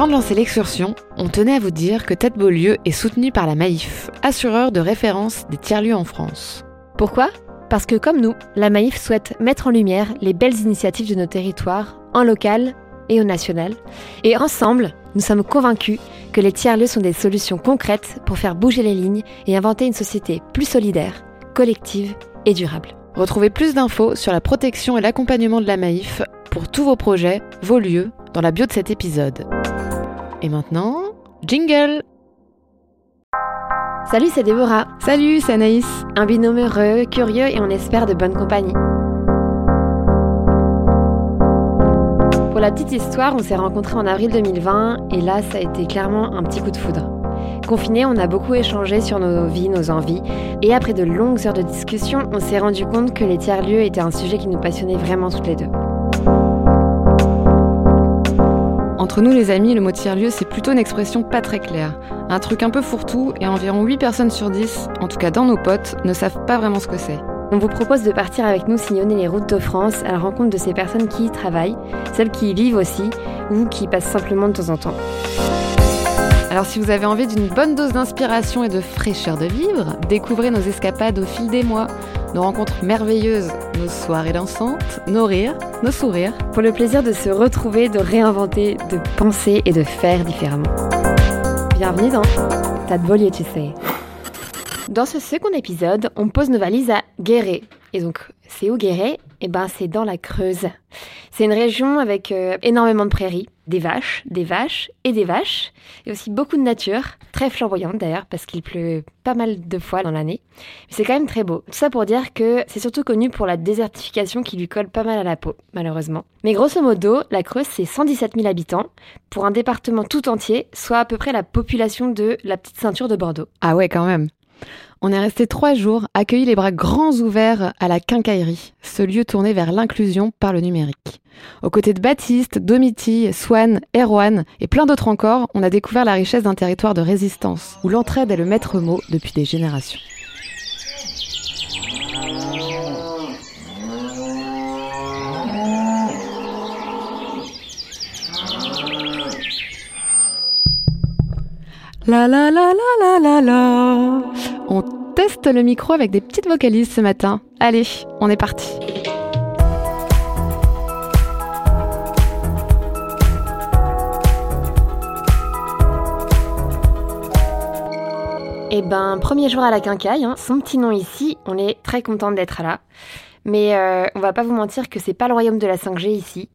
Avant de lancer l'excursion, on tenait à vous dire que Tête Beaulieu est soutenu par la Maïf, assureur de référence des tiers-lieux en France. Pourquoi? Parce que comme nous, la Maïf souhaite mettre en lumière les belles initiatives de nos territoires, en local et au national. Et ensemble, nous sommes convaincus que les tiers-lieux sont des solutions concrètes pour faire bouger les lignes et inventer une société plus solidaire, collective et durable. Retrouvez plus d'infos sur la protection et l'accompagnement de la Maïf pour tous vos projets, vos lieux, dans la bio de cet épisode. Et maintenant, jingle Salut, c'est Déborah. Salut, c'est Anaïs. Un binôme heureux, curieux et on espère de bonne compagnie. Pour la petite histoire, on s'est rencontrés en avril 2020 et là, ça a été clairement un petit coup de foudre. Confinés, on a beaucoup échangé sur nos vies, nos envies, et après de longues heures de discussion, on s'est rendu compte que les tiers-lieux étaient un sujet qui nous passionnait vraiment toutes les deux. Entre nous les amis, le mot tiers-lieu, c'est plutôt une expression pas très claire. Un truc un peu fourre-tout et environ 8 personnes sur 10, en tout cas dans nos potes, ne savent pas vraiment ce que c'est. On vous propose de partir avec nous sillonner les routes de France à la rencontre de ces personnes qui y travaillent, celles qui y vivent aussi, ou qui y passent simplement de temps en temps. Alors si vous avez envie d'une bonne dose d'inspiration et de fraîcheur de vivre, découvrez nos escapades au fil des mois, nos rencontres merveilleuses, nos soirées dansantes, nos rires, nos sourires. Pour le plaisir de se retrouver, de réinventer, de penser et de faire différemment. Bienvenue dans beau lieu, tu sais. Dans ce second épisode, on pose nos valises à Guéret. Et donc, c'est où Guéret? Eh ben, c'est dans la Creuse. C'est une région avec euh, énormément de prairies, des vaches, des vaches et des vaches, et aussi beaucoup de nature, très flamboyante d'ailleurs, parce qu'il pleut pas mal de fois dans l'année. Mais c'est quand même très beau. Tout ça pour dire que c'est surtout connu pour la désertification qui lui colle pas mal à la peau, malheureusement. Mais grosso modo, la Creuse, c'est 117 000 habitants, pour un département tout entier, soit à peu près la population de la petite ceinture de Bordeaux. Ah ouais, quand même. On est resté trois jours, accueillis les bras grands ouverts à la Quincaillerie, ce lieu tourné vers l'inclusion par le numérique. Aux côtés de Baptiste, Domiti, Swan, Erwan et plein d'autres encore, on a découvert la richesse d'un territoire de résistance, où l'entraide est le maître mot depuis des générations. On teste le micro avec des petites vocalises ce matin. Allez, on est parti. Eh ben, premier jour à la quincaille, hein, son petit nom ici, on est très contente d'être là. Mais euh, on va pas vous mentir que c'est pas le royaume de la 5G ici.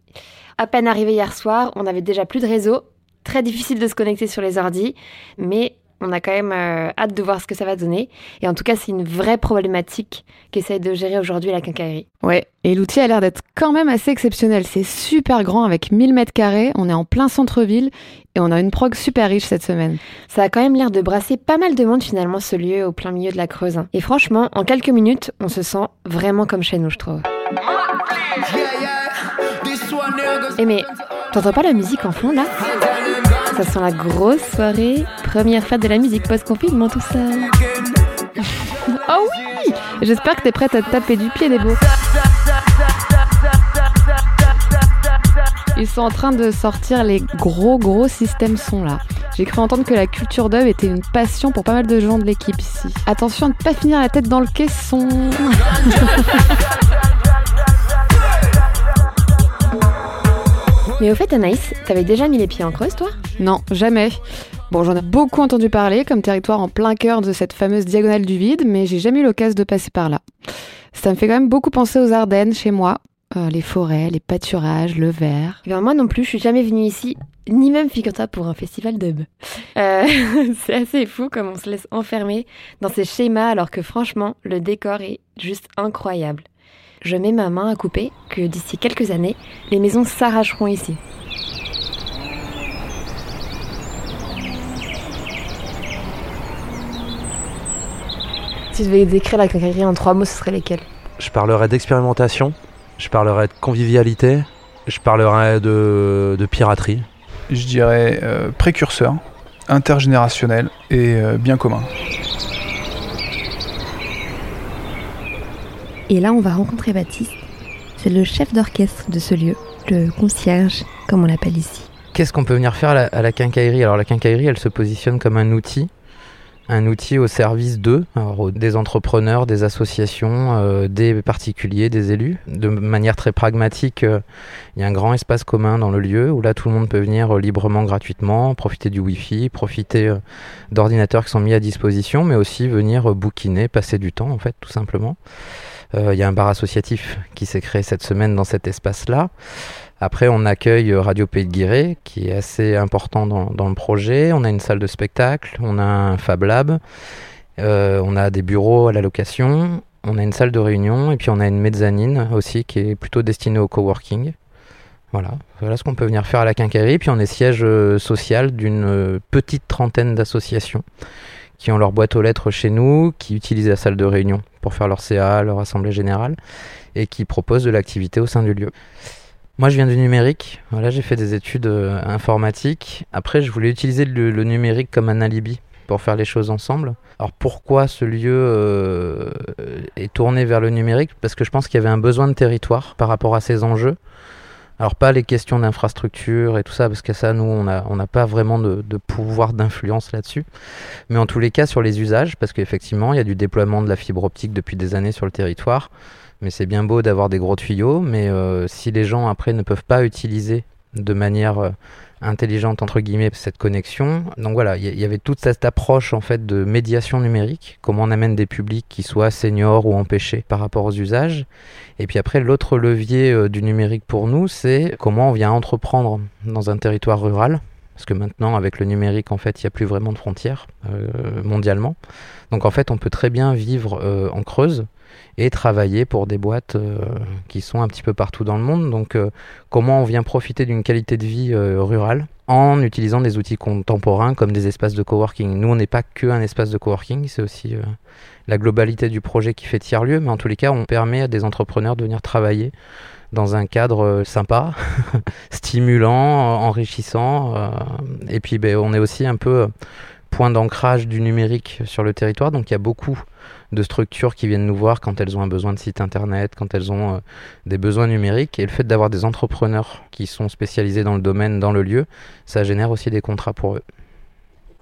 À peine arrivé hier soir, on avait déjà plus de réseau, très difficile de se connecter sur les ordis, mais on a quand même euh, hâte de voir ce que ça va donner. Et en tout cas, c'est une vraie problématique qu'essaye de gérer aujourd'hui la quincaillerie. Ouais, et l'outil a l'air d'être quand même assez exceptionnel. C'est super grand avec 1000 mètres carrés, on est en plein centre-ville et on a une prog super riche cette semaine. Ça a quand même l'air de brasser pas mal de monde finalement ce lieu au plein milieu de la Creuse. Et franchement, en quelques minutes, on se sent vraiment comme chez nous, je trouve. Et mais, t'entends pas la musique en fond là? Ça sent la grosse soirée, première fête de la musique post-confinement, tout ça. oh oui J'espère que t'es prête à te taper du pied, Débo. Ils sont en train de sortir les gros gros systèmes son là. J'ai cru entendre que la culture dub était une passion pour pas mal de gens de l'équipe ici. Attention à ne pas finir la tête dans le caisson. Mais au fait, Anaïs, t'avais déjà mis les pieds en Creuse, toi? Non, jamais. Bon, j'en ai beaucoup entendu parler comme territoire en plein cœur de cette fameuse diagonale du vide, mais j'ai jamais eu l'occasion de passer par là. Ça me fait quand même beaucoup penser aux Ardennes chez moi. Euh, les forêts, les pâturages, le verre. Eh bien, moi non plus, je suis jamais venue ici, ni même figure-toi pour un festival dub. Euh, c'est assez fou comme on se laisse enfermer dans ces schémas alors que franchement, le décor est juste incroyable je mets ma main à couper que d'ici quelques années, les maisons s'arracheront ici. Si je devais décrire la quincaillerie en trois mots, ce serait lesquels? Je parlerais d'expérimentation, je parlerais de convivialité, je parlerais de, piraterie. Je dirais euh, précurseur, intergénérationnel et euh, bien commun. Et là, on va rencontrer Baptiste. C'est le chef d'orchestre de ce lieu, le concierge, comme on l'appelle ici. Qu'est-ce qu'on peut venir faire à la, quincaillerie? Alors la quincaillerie, elle se positionne comme un outil un outil au service d'eux, des entrepreneurs, des associations, euh, des particuliers, des élus. De manière très pragmatique, euh, il y a un grand espace commun dans le lieu où là tout le monde peut venir euh, librement, gratuitement, profiter du Wi-Fi, profiter d'ordinateurs qui sont mis à disposition, mais aussi venir bouquiner, passer du temps en fait, tout simplement. Il y a un bar associatif qui s'est créé cette semaine dans cet espace-là. Après, on accueille Radio Pays de Guiré, qui est assez important dans, le projet. On a une salle de spectacle, on a un Fab Lab, euh, on a des bureaux à la location, on a une salle de réunion, et puis on a une mezzanine aussi qui est plutôt destinée au coworking. Voilà, voilà ce qu'on peut venir faire à la quincaillerie. Puis on est siège euh, social d'une euh, petite trentaine d'associations qui ont leur boîte aux lettres chez nous, qui utilisent la salle de réunion pour faire leur CA, leur assemblée générale, et qui proposent de l'activité au sein du lieu. Moi, je viens du numérique. Voilà, j'ai fait des études euh, informatiques. Après, je voulais utiliser le, numérique comme un alibi pour faire les choses ensemble. Alors pourquoi ce lieu euh, est tourné vers le numérique? Parce que je pense qu'il y avait un besoin de territoire par rapport à ces enjeux. Alors pas les questions d'infrastructure et tout ça, parce que ça, nous, on n'a on pas vraiment de, de pouvoir d'influence là-dessus. Mais en tous les cas, sur les usages, parce qu'effectivement, il y a du déploiement de la fibre optique depuis des années sur le territoire. Mais c'est bien beau d'avoir des gros tuyaux, mais euh, si les gens après ne peuvent pas utiliser de manière euh, intelligente entre guillemets cette connexion. Donc voilà, il y, avait toute cette approche en fait de médiation numérique, comment on amène des publics qui soient seniors ou empêchés par rapport aux usages. Et puis après l'autre levier euh, du numérique pour nous, c'est comment on vient entreprendre dans un territoire rural. Parce que maintenant, avec le numérique, en fait, il n'y a plus vraiment de frontières mondialement. Donc, en fait, on peut très bien vivre en Creuse, et travailler pour des boîtes euh, qui sont un petit peu partout dans le monde. Donc euh, comment on vient profiter d'une qualité de vie euh, rurale en utilisant des outils contemporains comme des espaces de coworking. Nous, on n'est pas que un espace de coworking, c'est aussi la globalité du projet qui fait tiers-lieu, mais en tous les cas, on permet à des entrepreneurs de venir travailler dans un cadre sympa, stimulant, enrichissant. et puis, ben, on est aussi un peu point d'ancrage du numérique sur le territoire, donc il y a beaucoup de structures qui viennent nous voir quand elles ont un besoin de site internet, quand elles ont euh, des besoins numériques. Et le fait d'avoir des entrepreneurs qui sont spécialisés dans le domaine, dans le lieu, ça génère aussi des contrats pour eux.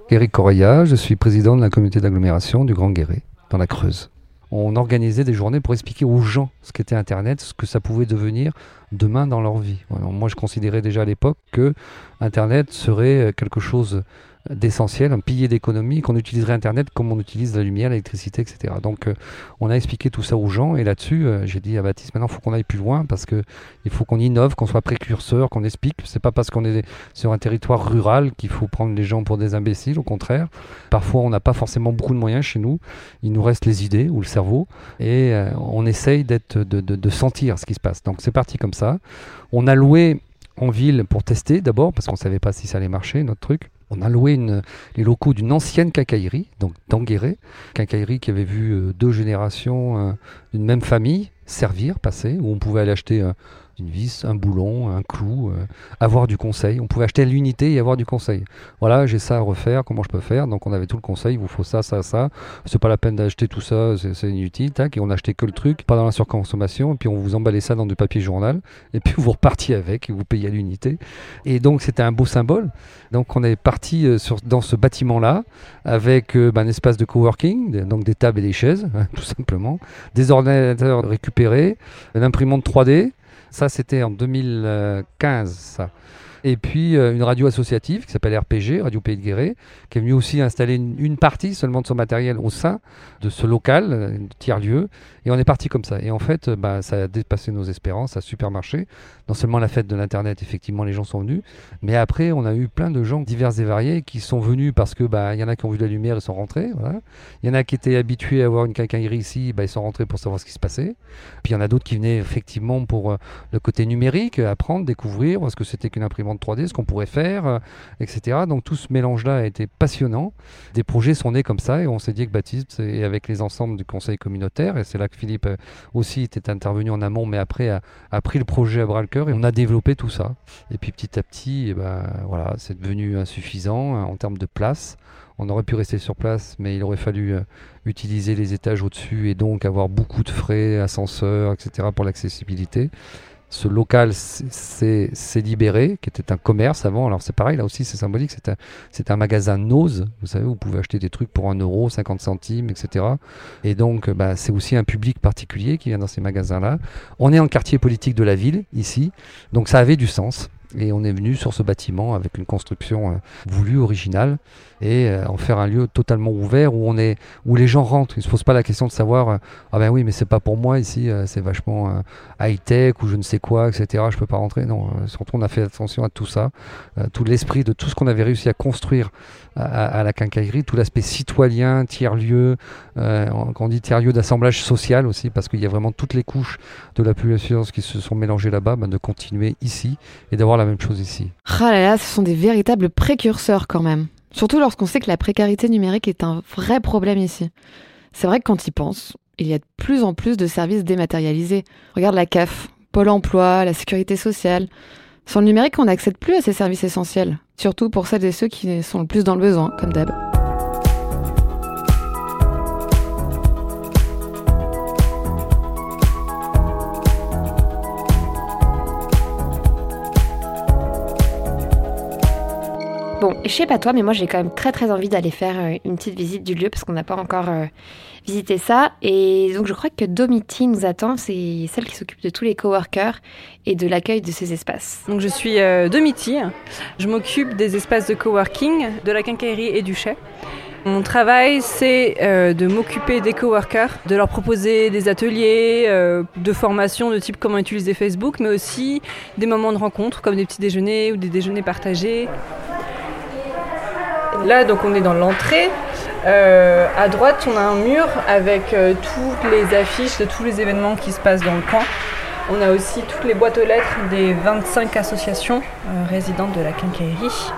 Eric Correa, je suis président de la communauté d'agglomération du Grand Guéret, dans la Creuse. On organisait des journées pour expliquer aux gens ce qu'était Internet, ce que ça pouvait devenir demain dans leur vie. moi, je considérais déjà à l'époque que Internet serait quelque chose d'essentiel, un pilier d'économie, qu'on utiliserait Internet comme on utilise la lumière, l'électricité, etc. Donc euh, on a expliqué tout ça aux gens et là-dessus, euh, j'ai dit à Baptiste, maintenant il faut qu'on aille plus loin parce que il faut qu'on innove, qu'on soit précurseur, qu'on explique. C'est pas parce qu'on est sur un territoire rural qu'il faut prendre les gens pour des imbéciles, au contraire. Parfois on n'a pas forcément beaucoup de moyens chez nous, il nous reste les idées ou le cerveau et euh, on essaye de, de sentir ce qui se passe. Donc c'est parti comme ça. On a loué en ville pour tester d'abord parce qu'on savait pas si ça allait marcher notre truc on a loué les locaux d'une ancienne quincaillerie, donc d'Anguéré, quincaillerie qui avait vu euh, deux générations euh, d'une même famille servir, passer, où on pouvait aller acheter euh, une vis, un boulon, un clou, euh, avoir du conseil. On pouvait acheter l'unité et avoir du conseil. Voilà, j'ai ça à refaire, comment je peux faire? Donc on avait tout le conseil, il vous faut ça, ça, ça. C'est pas la peine d'acheter tout ça, c'est inutile. Tac, et on achetait que le truc, pas dans la surconsommation, et puis on vous emballait ça dans du papier journal, et puis vous repartiez avec, et vous payez à l'unité. Et donc c'était un beau symbole. Donc on est parti euh, dans ce bâtiment-là, avec euh, bah, un espace de coworking, donc des tables et des chaises, tout simplement, des ordinateurs récupérés, une imprimante 3D, ça, c'était en 2015, ça. Et puis euh, une radio associative qui s'appelle RPG, Radio Pays de Guéret, qui est venue aussi installer une, partie seulement de son matériel au sein de ce local, tiers-lieu. Et on est parti comme ça. Et en fait, bah, ça a dépassé nos espérances, ça a super marché. Non seulement la fête de l'Internet, effectivement, les gens sont venus, mais après, on a eu plein de gens divers et variés qui sont venus parce que bah, y en a qui ont vu la lumière et sont rentrés. Il y en a qui étaient habitués à voir une quincaillerie ici, bah, ils sont rentrés pour savoir ce qui se passait. Puis il y en a d'autres qui venaient effectivement pour euh, le côté numérique, apprendre, découvrir ce que c'était qu'une imprimante 3D, ce qu'on pourrait faire, euh, etc. Donc tout ce mélange-là a été passionnant. Des projets sont nés comme ça et on s'est dit que Baptiste, et avec les ensembles du conseil communautaire, et c'est là Philippe euh, aussi était intervenu en amont, mais après a, pris le projet à bras le cœur et on a développé tout ça. Et puis petit à petit, eh ben, voilà, c'est devenu insuffisant hein, en termes de place. On aurait pu rester sur place, mais il aurait fallu euh, utiliser les étages au-dessus et donc avoir beaucoup de frais, ascenseurs, etc. pour l'accessibilité ce local s'est libéré, qui était un commerce avant. Alors c'est pareil, là aussi c'est symbolique, c'est un, magasin Nose, vous savez, vous pouvez acheter des trucs pour 1 euro, 50 centimes, etc. Et donc bah, c'est aussi un public particulier qui vient dans ces magasins-là. On est en quartier politique de la ville, ici, donc ça avait du sens. Et on est venu sur ce bâtiment avec une construction euh, voulue, originale, et euh, en faire un lieu totalement ouvert où on est, où les gens rentrent. Ils ne se posent pas la question de savoir, euh, ah ben oui, mais c'est pas pour moi ici, c'est vachement high tech ou je ne sais quoi, etc. Je peux pas rentrer. Non, surtout on a fait attention à tout ça, tout l'esprit de tout ce qu'on avait réussi à construire à, la quincaillerie, tout l'aspect citoyen, tiers-lieu, euh, on dit tiers-lieu d'assemblage social aussi, parce qu'il y a vraiment toutes les couches de la population qui se sont mélangées là-bas, ben, de continuer ici et d'avoir la même chose ici. Ah là là, ce sont des véritables précurseurs quand même. Surtout lorsqu'on sait que la précarité numérique est un vrai problème ici. C'est vrai que quand ils pensent, il y a de plus en plus de services dématérialisés. Regarde la CAF, Pôle emploi, la sécurité sociale. Sans le numérique, on n'accède plus à ces services essentiels, surtout pour celles et ceux qui sont le plus dans le besoin, comme d'hab. Bon, je sais pas toi, mais moi j'ai quand même très très envie d'aller faire euh, une petite visite du lieu parce qu'on n'a pas encore euh, visiter ça. Et donc je crois que Domiti nous attend, c'est celle qui s'occupe de tous les coworkers et de l'accueil de ces espaces. Donc je suis euh, Domiti, je m'occupe des espaces de coworking, de la quincaillerie et du chai. Mon travail, c'est euh, de m'occuper des coworkers, de leur proposer des ateliers de formation de type comment utiliser Facebook, mais aussi des moments de rencontre comme des petits déjeuners ou des déjeuners partagés. Là, donc on est dans l'entrée. Euh, à droite, on a un mur avec euh, toutes les affiches de tous les événements qui se passent dans le coin. On a aussi toutes les boîtes aux lettres des 25 associations euh, résidentes de la quincaillerie.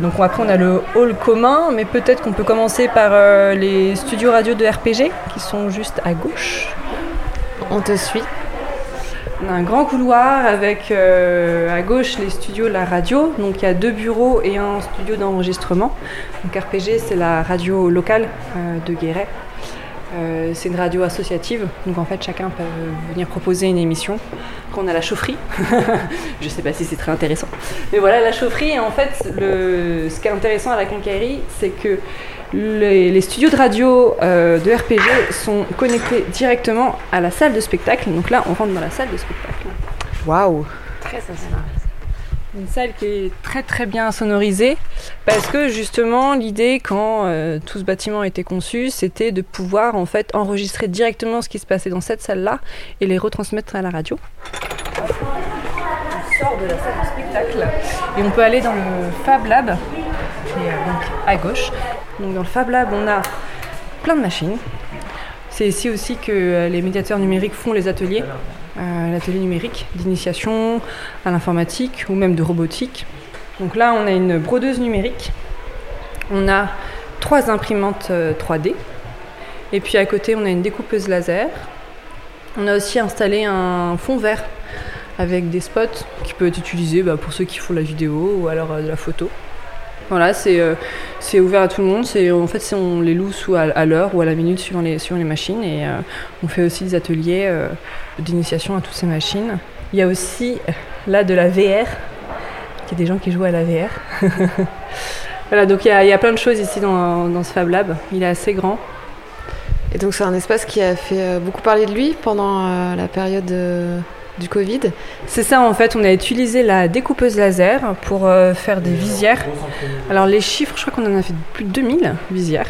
donc après on a le hall commun, mais peut-être qu'on peut commencer par les studios radio de RPG qui sont juste à gauche. On te suit. Un grand couloir avec euh, à gauche les studios de la radio. Donc il y a deux bureaux et un studio d'enregistrement. Donc RPG, c'est la radio locale euh, de Guéret. Euh, c'est une radio associative, donc en fait chacun peut venir proposer une émission. Qu'on a la chaufferie, je ne sais pas si c'est très intéressant, mais voilà la chaufferie. Et en fait, ce qui est intéressant à la quincaillerie, c'est que les, studios de radio euh, de RPG sont connectés directement à la salle de spectacle. Donc là, on rentre dans la salle de spectacle. Waouh Très Une salle qui est très très bien sonorisée parce que justement l'idée quand euh, tout ce bâtiment a été conçu c'était de pouvoir en fait enregistrer directement ce qui se passait dans cette salle là et les retransmettre à la radio. On sort de la salle de spectacle et on peut aller dans le Fab Lab qui est donc à gauche dans le Fab Lab, on a plein de machines. C'est ici aussi que euh, les médiateurs numériques font les ateliers, euh, l'atelier numérique d'initiation à l'informatique ou même de robotique. Donc là, on a une brodeuse numérique, on a trois imprimantes 3D, euh, et puis à côté, on a une découpeuse laser. On a aussi installé un fond vert avec des spots qui peuvent être utilisés bah, pour ceux qui font la vidéo ou alors de la photo. Voilà, euh, c'est ouvert à tout le monde. En fait, on les loue sous à, l'heure ou à la minute suivant les, les machines. Et euh, on fait aussi des ateliers euh, d'initiation à toutes ces machines. Il y a aussi là de la VR. Il y a des gens qui jouent à la VR. voilà, donc il y, a, plein de choses ici dans, dans ce Fab Lab. Il est assez grand. Et donc c'est un espace qui a fait beaucoup parler de lui pendant la période du Covid. C'est ça en fait, on a utilisé la découpeuse laser pour euh, faire des visières. Alors les chiffres, je crois qu'on en a fait plus de 2000 visières.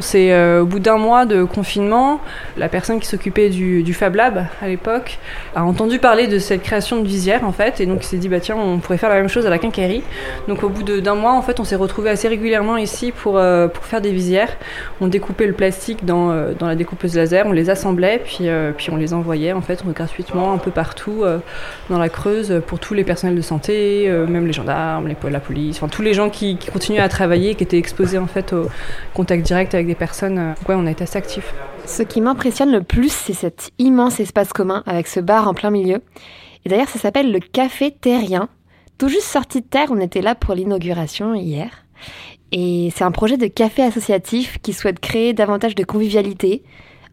C'est euh, au bout d'un mois de confinement, la personne qui s'occupait du, Fab Lab à l'époque a entendu parler de cette création de visière en fait, et donc il s'est dit bah tiens on pourrait faire la même chose à la quincaillerie. Donc au bout d'un mois en fait on s'est retrouvé assez régulièrement ici pour, euh, pour faire des visières. On découpait le plastique dans, euh, dans la découpeuse laser, on les assemblait puis, puis on les envoyait en fait gratuitement un peu partout dans la Creuse pour tous les personnels de santé, même les gendarmes, les, la police, enfin tous les gens qui, qui continuaient à travailler, qui étaient exposés en fait au contact direct avec des personnes. Euh, ouais, on été assez actifs. Ce qui m'impressionne le plus, c'est cet immense espace commun avec ce bar en plein milieu. Et d'ailleurs, ça s'appelle le Café Terrien. Tout juste sorti de terre, on était là pour l'inauguration hier. Et c'est un projet de café associatif qui souhaite créer davantage de convivialité,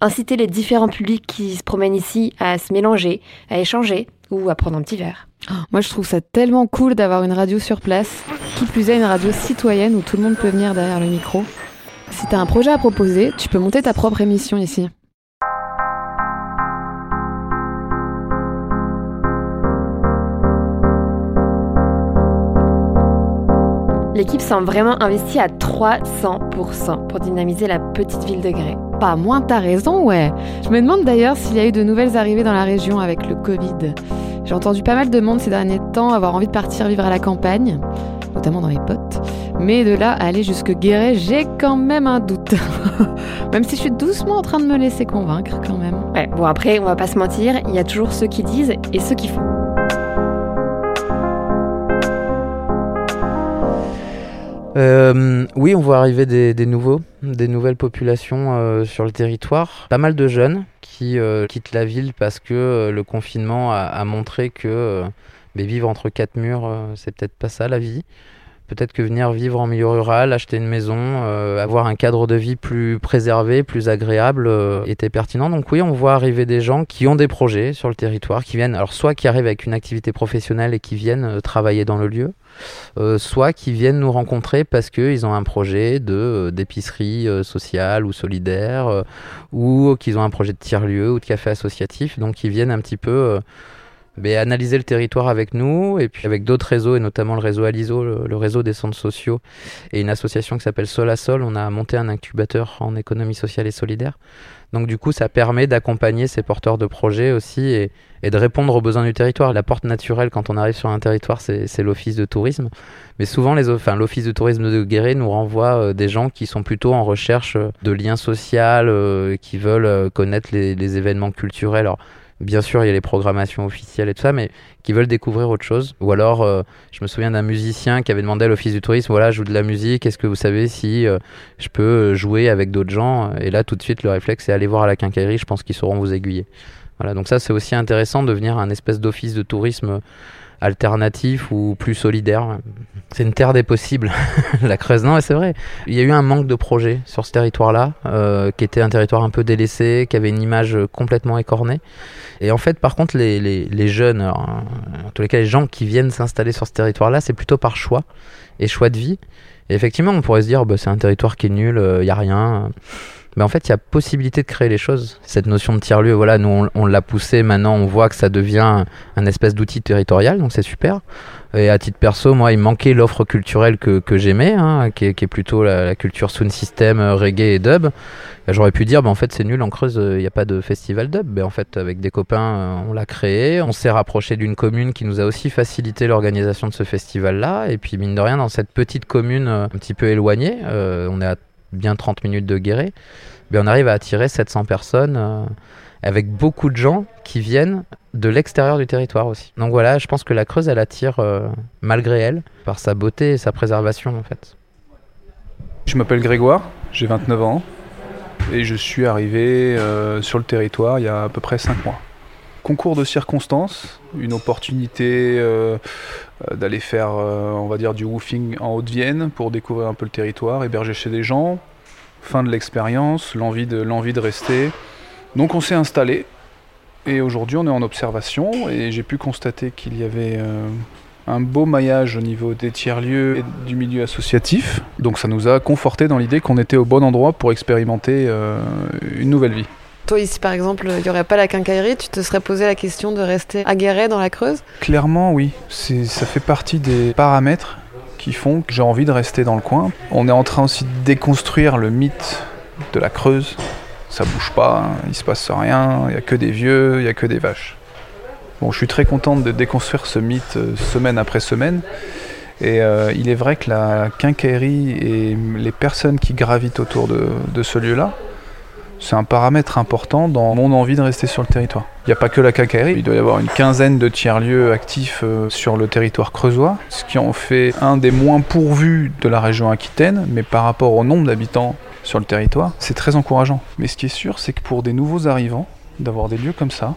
inciter les différents publics qui se promènent ici à se mélanger, à échanger ou à prendre un petit verre. Moi, je trouve ça tellement cool d'avoir une radio sur place. Qui plus est, une radio citoyenne où tout le monde peut venir derrière le micro. Si t'as un projet à proposer, tu peux monter ta propre émission ici. L'équipe semble vraiment investie à 300% pour dynamiser la petite ville de Grès. Pas moins, t'as raison, ouais. Je me demande d'ailleurs s'il y a eu de nouvelles arrivées dans la région avec le Covid. J'ai entendu pas mal de monde ces derniers temps avoir envie de partir vivre à la campagne, notamment dans mes potes. Mais de là à aller jusque Guéret, j'ai quand même un doute. même si je suis doucement en train de me laisser convaincre quand même. Ouais, bon après, on va pas se mentir, il y a toujours ceux qui disent et ceux qui font. Euh, oui, on voit arriver des, des nouveaux, des nouvelles populations euh, sur le territoire. Pas mal de jeunes qui euh, quittent la ville parce que euh, le confinement a, a montré que euh, mais vivre entre quatre murs, euh, c'est peut-être pas ça la vie. Peut-être que venir vivre en milieu rural, acheter une maison, euh, avoir un cadre de vie plus préservé, plus agréable euh, était pertinent. Donc oui, on voit arriver des gens qui ont des projets sur le territoire, qui viennent, alors soit qui arrivent avec une activité professionnelle et qui viennent euh, travailler dans le lieu, euh, soit qui viennent nous rencontrer parce qu'ils ont un projet de euh, d'épicerie euh, sociale ou solidaire, ou qu'ils ont un projet de tiers-lieu ou de café associatif. Donc ils viennent un petit peu ben, analyser le territoire avec nous et puis avec d'autres réseaux et notamment le réseau Aliso, le, réseau des centres sociaux et une association qui s'appelle Sol à Sol. On a monté un incubateur en économie sociale et solidaire. Donc du coup, ça permet d'accompagner ces porteurs de projets aussi et, de répondre aux besoins du territoire. La porte naturelle quand on arrive sur un territoire, c'est l'office de tourisme. Mais souvent, les, enfin, l'office de tourisme de Guéret nous renvoie euh, des gens qui sont plutôt en recherche euh, de liens sociaux, euh, qui veulent connaître les, événements culturels. Bien sûr, il y a les programmations officielles et tout ça, mais qui veulent découvrir autre chose. Ou alors, euh, je me souviens d'un musicien qui avait demandé à l'office du tourisme, voilà, je joue de la musique, est-ce que vous savez si euh, je peux euh, jouer avec d'autres gens? Et là, tout de suite, le réflexe, c'est aller voir à la quincaillerie, je pense qu'ils sauront vous aiguiller. Voilà, donc ça, c'est aussi intéressant de venir à un espèce d'office de tourisme alternatif ou plus solidaire. C'est une terre des possibles, la Creuse. Non, c'est vrai. Il y a eu un manque de projets sur ce territoire-là, euh, qui était un territoire un peu délaissé, qui avait une image complètement écornée. Et en fait, par contre, les, les, les jeunes, en tous les cas, les gens qui viennent s'installer sur ce territoire-là, c'est plutôt par choix et choix de vie. Et effectivement, on pourrait se dire, bah, c'est un territoire qui est nul, il euh, n'y a rien. Mais en fait, il y a possibilité de créer les choses. Cette notion de tiers-lieu, voilà, nous, on, on l'a poussé, maintenant, on voit que ça devient un espèce d'outil territorial, donc c'est super. Et à titre perso, moi, il manquait l'offre culturelle que, que j'aimais, hein, qui, qui est plutôt la, la culture sound system, euh, reggae et dub. J'aurais pu dire, bah, en fait, c'est nul, en Creuse, il n'y a pas de festival dub. Mais en fait, avec des copains, euh, on l'a créé. On s'est rapproché d'une commune qui nous a aussi facilité l'organisation de ce festival-là. Et puis, mine de rien, dans cette petite commune euh, un petit peu éloignée, euh, on est à bien 30 minutes de Guéret, ben, on arrive à attirer 700 personnes euh, avec beaucoup de gens qui viennent de l'extérieur du territoire aussi. Donc voilà, je pense que la Creuse, elle attire euh, malgré elle par sa beauté et sa préservation en fait. Je m'appelle Grégoire, j'ai 29 ans et je suis arrivé euh, sur le territoire il y a à peu près 5 mois. Concours de circonstances, une opportunité d'aller faire, euh, on du woofing en Haute-Vienne pour découvrir un peu le territoire, héberger chez des gens, fin de l'expérience, l'envie de, rester. Donc on s'est installé et aujourd'hui on est en observation et j'ai pu constater qu'il y avait euh, un beau maillage au niveau des tiers-lieux et du milieu associatif. Donc ça nous a conforté dans l'idée qu'on était au bon endroit pour expérimenter euh, une nouvelle vie. Toi, ici, par exemple, il n'y aurait pas la quincaillerie, tu te serais posé la question de rester Guéret dans la Creuse? Clairement, oui. Ça fait partie des paramètres qui font que j'ai envie de rester dans le coin. On est en train aussi de déconstruire le mythe de la Creuse. Ça bouge pas, hein, il se passe rien, il y a que des vieux, il y a que des vaches. Bon, je suis très contente de déconstruire ce mythe euh, semaine après semaine. Et euh, il est vrai que la quincaillerie et les personnes qui gravitent autour de ce lieu-là, c'est un paramètre important dans mon envie de rester sur le territoire. Il n'y a pas que la quincaillerie, il doit y avoir une quinzaine de tiers-lieux actifs euh, sur le territoire creusois, ce qui en fait un des moins pourvus de la région Aquitaine, mais par rapport au nombre d'habitants sur le territoire, c'est très encourageant. Mais ce qui est sûr, c'est que pour des nouveaux arrivants, d'avoir des lieux comme ça,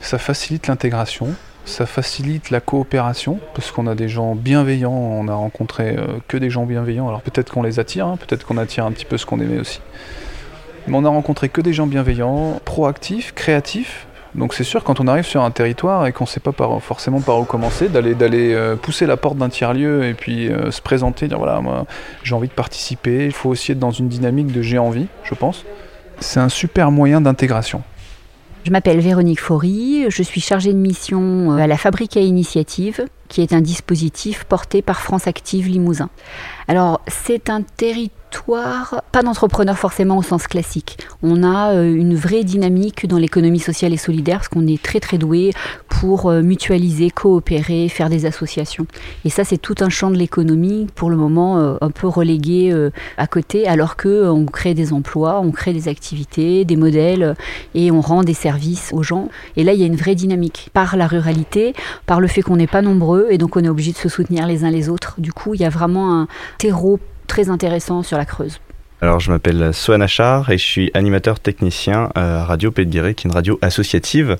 ça facilite l'intégration, ça facilite la coopération, parce qu'on a des gens bienveillants, on a rencontré euh, que des gens bienveillants, alors peut-être qu'on les attire, hein, peut-être qu'on attire un petit peu ce qu'on aimait aussi. Mais on a rencontré que des gens bienveillants, proactifs, créatifs. Donc c'est sûr, quand on arrive sur un territoire et qu'on ne sait pas forcément par où commencer, d'aller euh, pousser la porte d'un tiers-lieu et puis euh, se présenter, dire voilà, moi j'ai envie de participer. Il faut aussi être dans une dynamique de j'ai envie, je pense. C'est un super moyen d'intégration. Je m'appelle Véronique Faury, je suis chargée de mission à la Fabrique à Initiative, qui est un dispositif porté par France Active Limousin. Alors, c'est un territoire, pas d'entrepreneur forcément au sens classique. On a euh, une vraie dynamique dans l'économie sociale et solidaire parce qu'on est très très doué pour euh, mutualiser, coopérer, faire des associations. Et ça, c'est tout un champ de l'économie pour le moment euh, un peu relégué à côté, alors que on crée des emplois, on crée des activités, des modèles et on rend des services aux gens. Et là, il y a une vraie dynamique par la ruralité, par le fait qu'on n'est pas nombreux et donc on est obligé de se soutenir les uns les autres. Du coup, il y a vraiment un terreau très intéressant sur la Creuse. Alors, je m'appelle Swan Achard et je suis animateur technicien à Radio Pays qui est une radio associative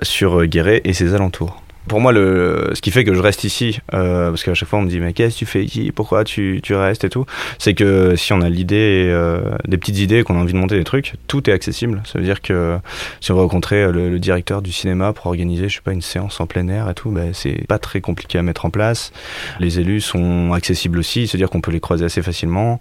sur Guéret et ses alentours. Pour moi, le, ce qui fait que je reste ici, euh, parce qu'à chaque fois on me dit mais qu'est-ce que tu fais ici, pourquoi tu, tu restes et tout, c'est que si on a l'idée, euh, des petites idées, qu'on a envie de monter des trucs, tout est accessible. Ça veut dire que si on veut rencontrer le, le directeur du cinéma pour organiser, je sais pas, une séance en plein air et tout, ben, c'est pas très compliqué à mettre en place. Les élus sont accessibles aussi, c'est-à-dire qu'on peut les croiser assez facilement.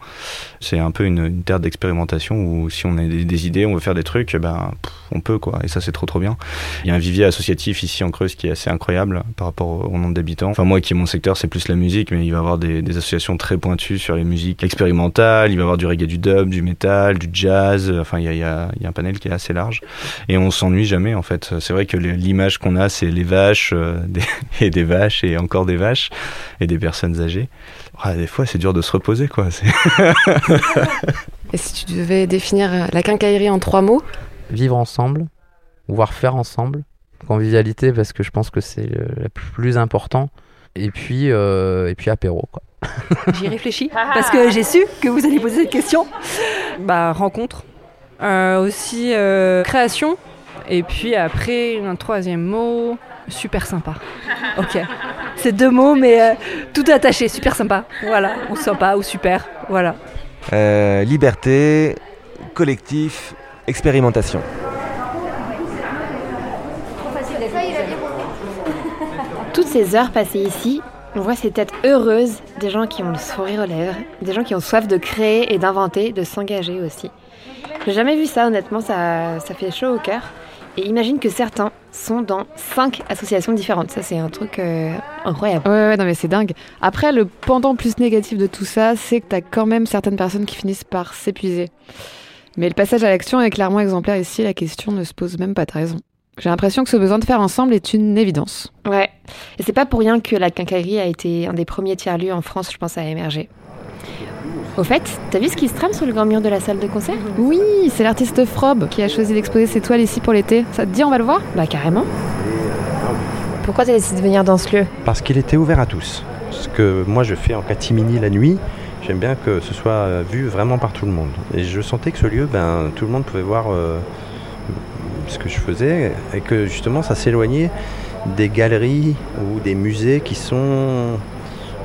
C'est un peu une, une terre d'expérimentation où si on a des, idées, on veut faire des trucs, ben on peut quoi. Et ça c'est trop trop bien. Il y a un vivier associatif ici en Creuse qui est assez incroyable par rapport au nombre d'habitants. Enfin, moi qui est mon secteur, c'est plus la musique, mais il va y avoir des, des, associations très pointues sur les musiques expérimentales. Il va y avoir du reggae, du dub, du metal, du jazz. Enfin, il y a, il y a, il y a un panel qui est assez large. Et on s'ennuie jamais, en fait. C'est vrai que l'image qu'on a, c'est les vaches euh, des, et des vaches et encore des vaches et des personnes âgées. Ah, des fois, c'est dur de se reposer, quoi. et si tu devais définir la quincaillerie en trois mots? Vivre ensemble, voire faire ensemble, convivialité parce que je pense que c'est le, plus important. Et puis, euh, et puis apéro. Quoi. J'y réfléchis parce que j'ai su que vous alliez poser cette question. Bah, rencontre. Euh, aussi euh, création. Et puis après, un troisième mot, super sympa. Ok. C'est deux mots, mais euh, tout attaché, super sympa. Voilà. Ou sympa, ou super. Voilà. liberté, collectif, expérimentation. Toutes ces heures passées ici, on voit ces têtes heureuses, des gens qui ont le sourire aux lèvres, des gens qui ont soif de créer et d'inventer, de s'engager aussi. J'ai jamais vu ça, honnêtement, ça, ça fait chaud au cœur. Et imagine que certains sont dans cinq associations différentes. Ça, c'est un truc euh, incroyable. Ouais, ouais, non, mais c'est dingue. Après, le pendant plus négatif de tout ça, c'est que t'as quand même certaines personnes qui finissent par s'épuiser. Mais le passage à l'action est clairement exemplaire ici, la question ne se pose même pas, t'as raison. J'ai l'impression que ce besoin de faire ensemble est une évidence. Ouais. Et c'est pas pour rien que la quincaillerie a été un des premiers tiers-lieux en France, je pense, à émerger. Au fait, t'as vu ce qui se trame sur le grand mur de la salle de concert? Oui, c'est l'artiste Frob qui a choisi d'exposer ses toiles ici pour l'été. Ça te dit, on va le voir? Bah carrément. Pourquoi t'as décidé de venir dans ce lieu? Parce qu'il était ouvert à tous. Ce que moi je fais en catimini la nuit, j'aime bien que ce soit vu vraiment par tout le monde. Et je sentais que ce lieu, ben, tout le monde pouvait voir euh, ce que je faisais et que justement ça s'éloignait des galeries ou des musées qui sont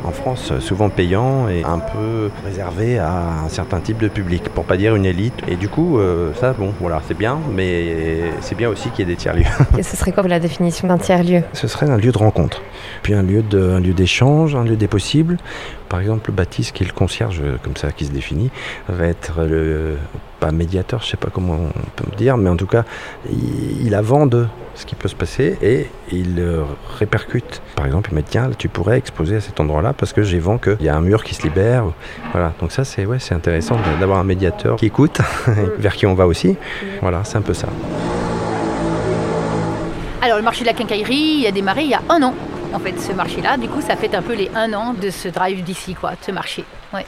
en France souvent payants et un peu réservés à un certain type de public, pour pas dire une élite. Et du coup, euh, ça, bon, voilà, c'est bien, mais c'est bien aussi qu'il y ait des tiers-lieux. Et ce serait quoi la définition d'un tiers-lieu? Ce serait un lieu de rencontre, puis un lieu de, un lieu d'échange, un lieu des possibles. Par exemple, Baptiste, qui est le concierge, comme ça, qui se définit, va être le pas médiateur, je sais pas comment on peut me dire, mais en tout cas, il, il a vent de ce qui peut se passer et il euh, répercute. Par exemple, il me dit tiens, tu pourrais exposer à cet endroit-là parce que j'ai vent qu'il y a un mur qui se libère. Voilà, donc ça c'est ouais, c'est intéressant d'avoir un médiateur qui écoute, vers qui on va aussi. Voilà, c'est un peu ça. Alors le marché de la quincaillerie, il a démarré il y a un an. En fait, ce marché-là, du coup, ça fait un peu les un an de ce drive d'ici, quoi, de ce marché. Ouais